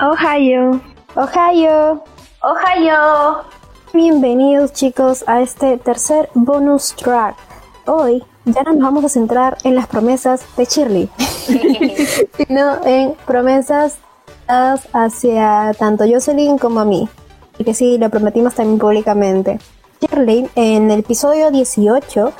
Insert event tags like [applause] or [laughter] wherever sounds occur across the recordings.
Ohio. Ohio. Ohio. Bienvenidos chicos a este tercer bonus track. Hoy ya no nos vamos a centrar en las promesas de Shirley, [laughs] sino en promesas hacia tanto Jocelyn como a mí. Y que sí, lo prometimos también públicamente. Shirley, en el episodio 18,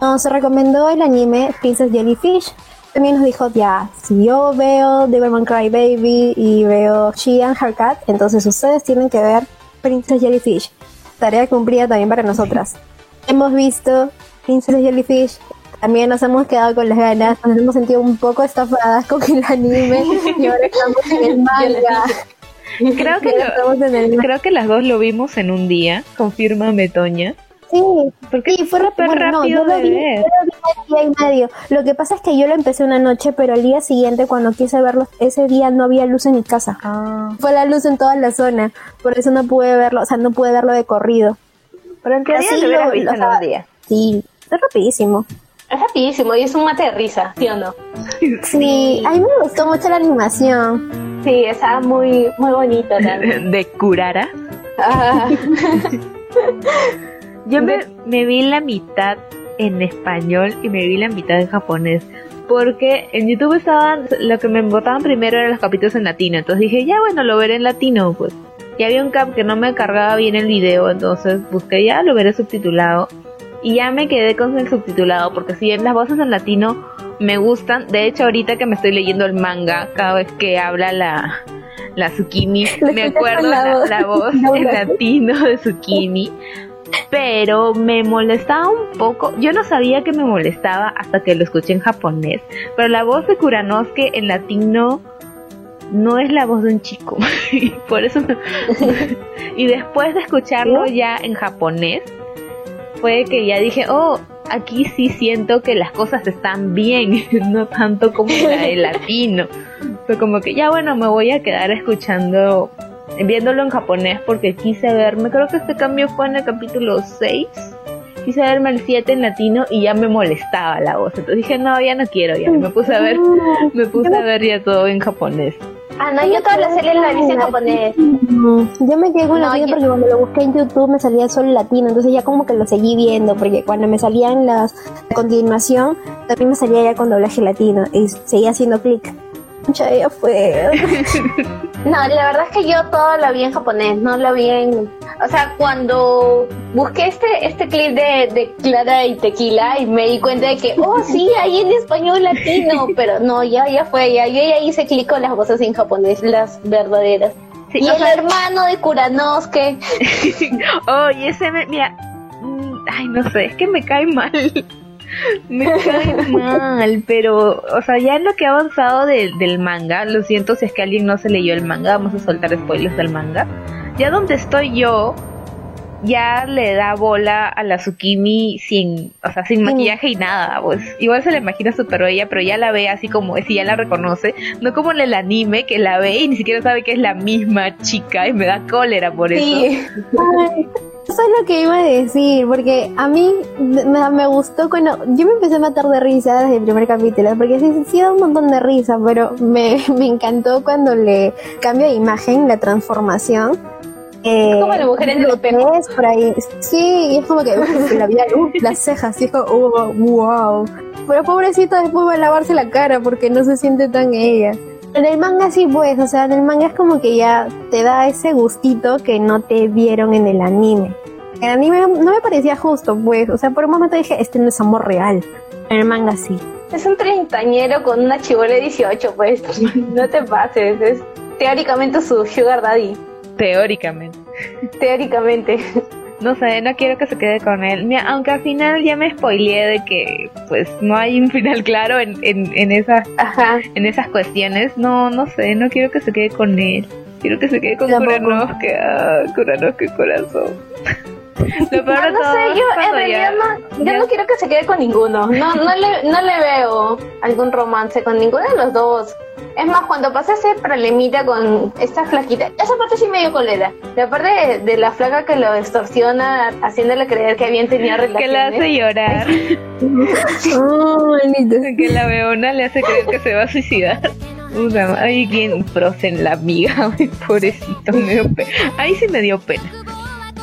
nos recomendó el anime Princess Jellyfish. También nos dijo, ya, si yo veo Devilman Cry Baby y veo She and Her Cat, entonces ustedes tienen que ver Princess Jellyfish. Tarea cumplida también para nosotras. Hemos visto Princess Jellyfish, también nos hemos quedado con las ganas, nos hemos sentido un poco estafadas con el anime [laughs] y ahora estamos en el manga. [laughs] Creo que, creo que las dos lo vimos en un día, confirma Metoña. Sí, porque fue rápido de ver. día y medio. Lo que pasa es que yo lo empecé una noche, pero el día siguiente cuando quise verlo, ese día no había luz en mi casa. Ah. Fue la luz en toda la zona, por eso no pude verlo, o sea, no pude verlo de corrido. Pero en teoría lo hubieras visto en un día. Sí, es rapidísimo. Es rapidísimo y es un mate de risa, ¿sí o no? Sí, a mí me gustó mucho la animación. Sí, estaba muy, muy bonito también. [laughs] De curara. Ah. [laughs] Yo me, me vi la mitad en español y me vi la mitad en japonés. Porque en YouTube estaban, lo que me botaban primero eran los capítulos en latino. Entonces dije, ya bueno, lo veré en latino, pues. Y había un cap que no me cargaba bien el video, entonces busqué ya, lo veré subtitulado. Y ya me quedé con el subtitulado, porque si bien las voces en latino me gustan, de hecho ahorita que me estoy leyendo el manga, cada vez que habla la, la Tsukimi, [laughs] me acuerdo la, la voz [laughs] en latino de Tsukimi pero me molestaba un poco. Yo no sabía que me molestaba hasta que lo escuché en japonés, pero la voz de Kuranosuke en latino no es la voz de un chico. [laughs] y por eso [laughs] y después de escucharlo ya en japonés fue que ya dije, "Oh, aquí sí siento que las cosas están bien, [laughs] no tanto como la de latino." Fue como que ya bueno, me voy a quedar escuchando viéndolo en japonés porque quise verme, creo que este cambio fue en el capítulo 6, quise verme el 7 en latino y ya me molestaba la voz, entonces dije, no, ya no quiero, ya me puse a ver, me puse a ver ya todo en japonés. Ah, no, yo toda la serie la vi en japonés. Yo me quedé con no, latino porque cuando lo busqué en YouTube me salía solo latino, entonces ya como que lo seguí viendo, porque cuando me salían las a continuación, también me salía ya con doblaje latino y seguía haciendo clic. Ya fue. [laughs] no, la verdad es que yo todo lo vi en japonés, no lo vi en... O sea, cuando busqué este, este clip de, de Clara y Tequila y me di cuenta de que, oh, sí, hay en español latino, [laughs] pero no, ya, ya fue, ya, yo ya hice clic con las voces en japonés, las verdaderas. y el hermano de Kuranosuke. [laughs] oh, y ese, me, mira, mm, ay, no sé, es que me cae mal. Me cae mal, pero, o sea, ya en lo que ha avanzado del manga, lo siento si es que alguien no se leyó el manga, vamos a soltar spoilers del manga. Ya donde estoy yo, ya le da bola a la Tsukimi sin, o sea, sin maquillaje y nada, pues. Igual se la imagina súper bella, pero ya la ve así como es y ya la reconoce. No como en el anime que la ve y ni siquiera sabe que es la misma chica y me da cólera por eso. [laughs] Eso es lo que iba a decir, porque a mí me, gustó cuando yo me empecé a matar de risa desde el primer capítulo, porque sí, sí da un montón de risa, pero me, [laughs] me encantó cuando le cambia de imagen, la transformación. Eh, como la mujer en el espejo. Por ahí. Sí, y es como que la vida las cejas, y es como, oh, wow. Pero pobrecito después va a lavarse la cara porque no se siente tan ella. En el manga sí pues, o sea, en el manga es como que ya te da ese gustito que no te vieron en el anime. En el anime no me parecía justo, pues, o sea, por un momento dije, este no es amor real. En el manga sí. Es un treintañero con una chivola de 18, pues, [laughs] no te pases, es teóricamente su sugar daddy. Teóricamente. Teóricamente no sé, no quiero que se quede con él. Mira, aunque al final ya me spoileé de que pues no hay un final [laughs] claro en, en, esas, en esas cuestiones. No, no sé, no quiero que se quede con él. Quiero que se quede con Kuranosuke. Ah, Kuranosuke corazón. [laughs] Lo peor no, sé, yo en realidad no, yo no quiero que se quede con ninguno. No, no le, no le veo algún romance con ninguno de los dos. Es más, cuando pasa ese problemita con esta flaquita, esa parte sí me dio colera. La parte de, la flaca que lo extorsiona, haciéndole creer que habían tenido relaciones. [laughs] Que la hace llorar. oh, que la veona le hace creer que se va a suicidar. Puta, Ay, bien en la amiga, [laughs] ay, pobrecito, me dio pena. Ahí sí me dio pena.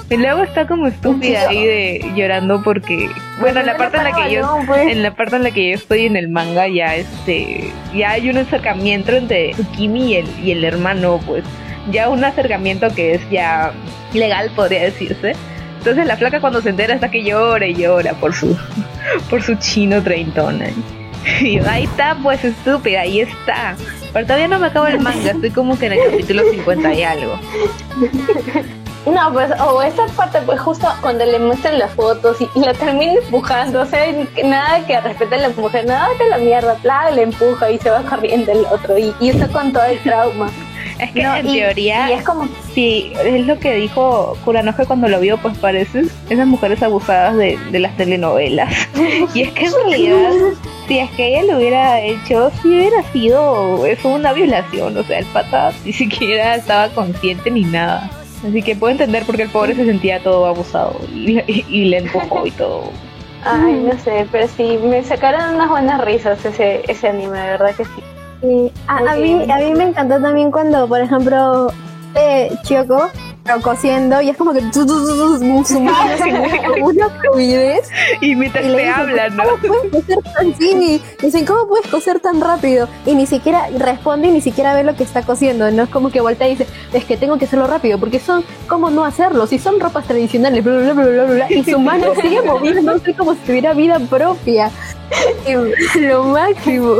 Y luego está como estúpida ahí de llorando porque bueno en la parte en la que yo pues. en la parte en la que yo estoy en el manga ya este ya hay un acercamiento entre Tsukimi y el y el hermano pues ya un acercamiento que es ya legal podría decirse. Entonces la flaca cuando se entera hasta que llora y llora por su por su chino treintona y yo, ahí está pues estúpida ahí está pero todavía no me acabo el manga estoy como que en el capítulo 50 y algo [laughs] No, pues, o esa parte, pues justo cuando le muestran las fotos y, y la termina empujando, o sea, nada que respete a la mujer, nada de la mierda, bla, le empuja y se va corriendo el otro, y, y eso con todo el trauma. [laughs] Es que No, en y- teoría, y es como- sí, es lo que dijo Kuranoje cuando lo vio, pues parece esas mujeres abusadas de, de las telenovelas. [laughs] y es que en realidad, si es que ella lo hubiera hecho, si hubiera sido eso una violación, o sea, el pata ni siquiera estaba consciente ni nada. Así que puedo entender por qué el pobre se sentía todo abusado y, y- y le empujó y todo. [laughs] Ay, no sé, pero sí, me sacaron unas buenas risas ese, ese anime, de verdad que sí. Sí. A, a mí, a mí me encantó también cuando, por ejemplo, eh, Chioko pero cosiendo y es como que fluidez [laughs] Y mientras y le te dicen, hablan, ¿no? ¿cómo puedes coser tan? [laughs] Dicen, ¿cómo puedes coser tan rápido? Y ni siquiera responde y ni siquiera ve lo que está cosiendo, no es como que voltea y dice, es que tengo que hacerlo rápido, porque son, ¿cómo no hacerlo? Si son ropas tradicionales, bla, bla, bla, bla, bla, bla, y su mano [laughs] sigue moviéndose como si tuviera vida propia. Y lo máximo.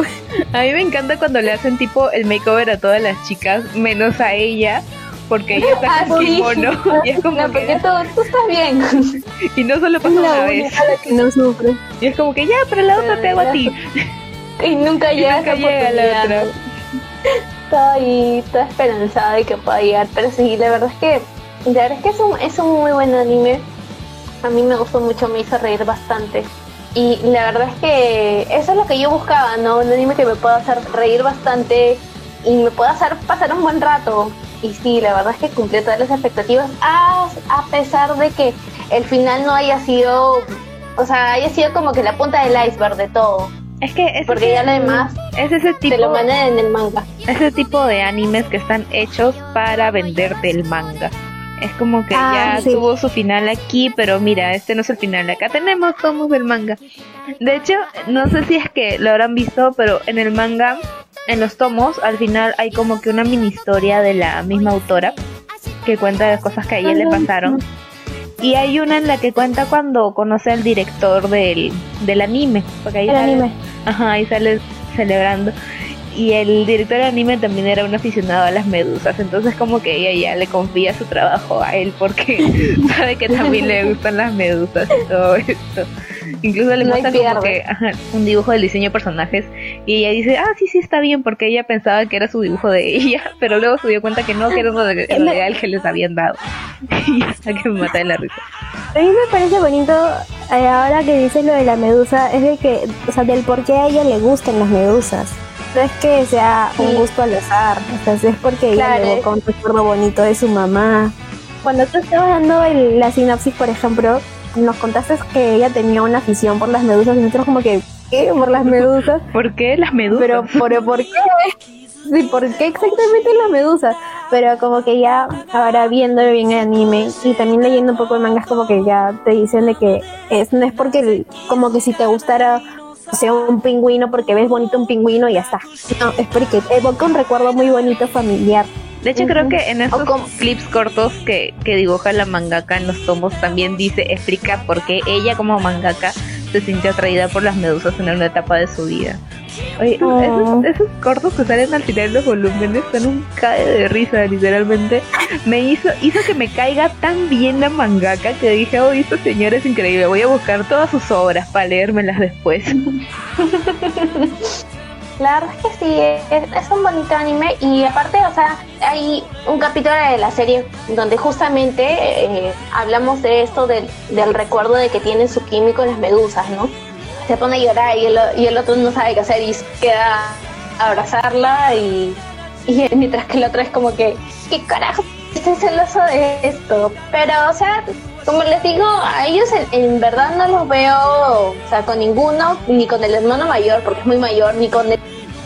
A mí me encanta cuando le hacen tipo el makeover a todas las chicas, menos a ella, porque ella está Ah, con kimono. [laughs] Y es como No, porque que, tú, tú estás bien. [laughs] y no solo pasa una vez. que no sufre. Y es como que ya, pero la otra te hago a ti. [laughs] y nunca llega nunca llega la otra. Estoy toda esperanzada de que pueda llegar, pero sí, la verdad es que, la verdad es que es un, es un muy buen anime. A mí me gustó mucho, me hizo reír bastante. Y la verdad es que eso es lo que yo buscaba, ¿no? Un anime que me pueda hacer reír bastante y me pueda hacer pasar un buen rato. Y sí, la verdad es que cumplió todas las expectativas, a, a pesar de que el final no haya sido, o sea, haya sido como que la punta del iceberg de todo. Es que es, Porque ya lo demás es ese tipo, te lo mandan en el manga. ese tipo de animes que están hechos para venderte el manga. Es como que Ah, ya sí. tuvo su final aquí, pero mira, este no es el final. Acá tenemos tomos del manga. De hecho, no sé si es que lo habrán visto, pero en el manga, en los tomos, al final hay como que una mini historia de la misma autora que cuenta las cosas que a ella le pasaron. Y hay una en la que cuenta cuando conoce al director del, del anime. Porque ahí El sale- anime. Ajá, ahí sale celebrando. Y el director del anime también era un aficionado a las medusas, entonces como que ella ya le confía su trabajo a él porque [laughs] sabe que también le gustan las medusas y todo esto. Incluso le No como que ajá, un dibujo del diseño de personajes y ella dice, ah, sí, sí, está bien, porque ella pensaba que era su dibujo de ella, [laughs] pero luego se dio cuenta que no, que era uno de el que les habían dado. [laughs] y hasta que me maté de la risa. A mí me parece bonito, eh, ahora que dices lo de la medusa, es de que, o sea, del por qué a ella le gustan las medusas. No es que sea un gusto al azar, o sea, es porque ella Claro. le evoca un recuerdo bonito de su mamá. Cuando tú estabas dando el- la sinopsis, por ejemplo, nos contaste que ella tenía una afición por las medusas y nosotros como que, ¿qué? ¿Por las medusas? ¿Por qué las medusas? Pero, pero ¿por qué? Sí, ¿por qué exactamente las medusas? Pero como que ya ahora viendo bien el anime y también leyendo un poco de mangas como que ya te dicen de que es, no es porque como que si te gustara o sea un pingüino porque ves bonito un pingüino y ya está. No, es porque evoca un recuerdo muy bonito familiar. De hecho, creo que en esos como- clips cortos que, que dibuja la mangaka en los tomos también dice, explica por qué ella como mangaka se sintió atraída por las medusas en una etapa de su vida. Oye, esos, esos cortos que salen al final de los volúmenes son un cae de risa, literalmente. Me hizo, hizo que me caiga tan bien la mangaka que dije, oh, esta señora es increíble, voy a buscar todas sus obras para leérmelas después. [laughs] La verdad es que sí, es, es un bonito anime y aparte, o sea, hay un capítulo de la serie donde justamente eh, hablamos de esto del, recuerdo de que tienen su químico las medusas, ¿no? Se pone a llorar y el, otro no sabe qué hacer y queda a abrazarla y, y [laughs] mientras que el otro es como que, ¿qué carajo? Estoy celoso de esto. Pero, o sea, como les digo, a ellos en, en verdad no los veo, o sea, con ninguno, ni con el hermano mayor, porque es muy mayor, ni con el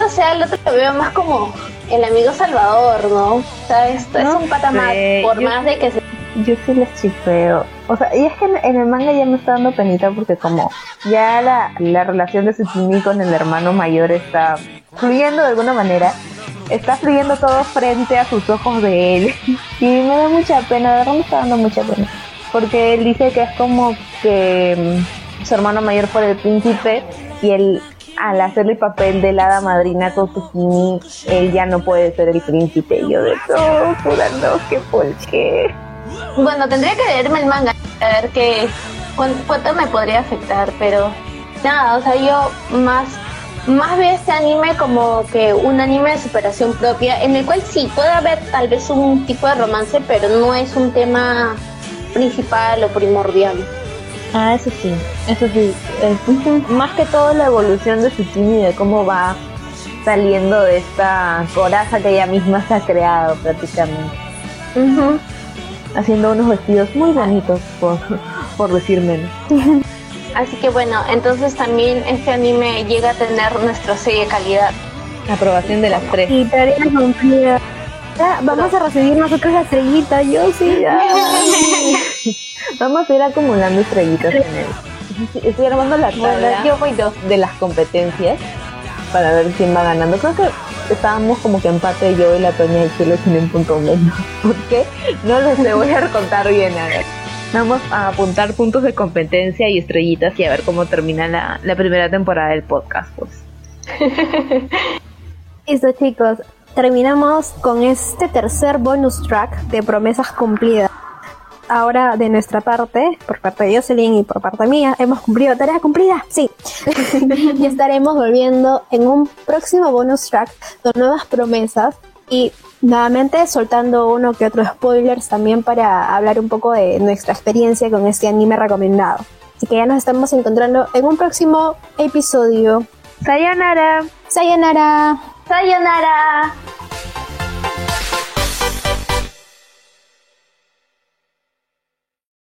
o sea, el otro lo veo más como el amigo Salvador, ¿no? O sea, esto es un pata más, por más de que se... Yo sí les chipeo. O sea, y es que en, el manga ya me está dando penita porque como ya la, la relación de Tsukimi con el hermano mayor está fluyendo de alguna manera, está fluyendo todo frente a sus ojos de él. [laughs] y me da mucha pena, de verdad me está dando mucha pena. Porque él dice que es como que mm, su hermano mayor fue el príncipe y él al hacerle el papel de hada madrina con Tsukimi, él ya no puede ser el príncipe. Y yo de todo, jurando que por qué. Bueno, tendría que leerme el manga a ver qué cuánto me podría afectar, pero nada, o sea, yo más más veo este anime como que un anime de superación propia, en el cual sí puede haber tal vez un tipo de romance, pero no es un tema principal o primordial. Ah, eso sí, eso sí. [laughs] más que todo la evolución de Tsukimi y de cómo va saliendo de esta coraza que ella misma se ha creado prácticamente. Haciendo unos vestidos muy bonitos, por, por decir menos. [laughs] Así que bueno, entonces también este anime llega a tener nuestro sello de calidad. Aprobación de las tres. Y tarea cumplida. Ya, vamos a recibir nosotros la estrellita, yo sí, ya. [laughs] vamos a ir acumulando estrellitas en él. Estoy armando la tabla yo voy dos. de las competencias para ver quién va ganando. Creo que estábamos como que empate yo y la Toña de Chile tiene un punto menos. [laughs] ¿Por qué? No lo sé, voy a contar bien a ver. Vamos a apuntar puntos de competencia y estrellitas y a ver cómo termina la, primera temporada del podcast, pues. [laughs] Listo, chicos. Terminamos con este tercer bonus track de promesas cumplidas. Ahora, de nuestra parte, por parte de Jocelyn y por parte mía, hemos cumplido tarea cumplida. Sí. [laughs] y estaremos volviendo en un próximo bonus track con nuevas promesas y nuevamente soltando uno que otro spoilers también para hablar un poco de nuestra experiencia con este anime recomendado. Así que ya nos estamos encontrando en un próximo episodio. Sayonara. Sayonara. Sayonara.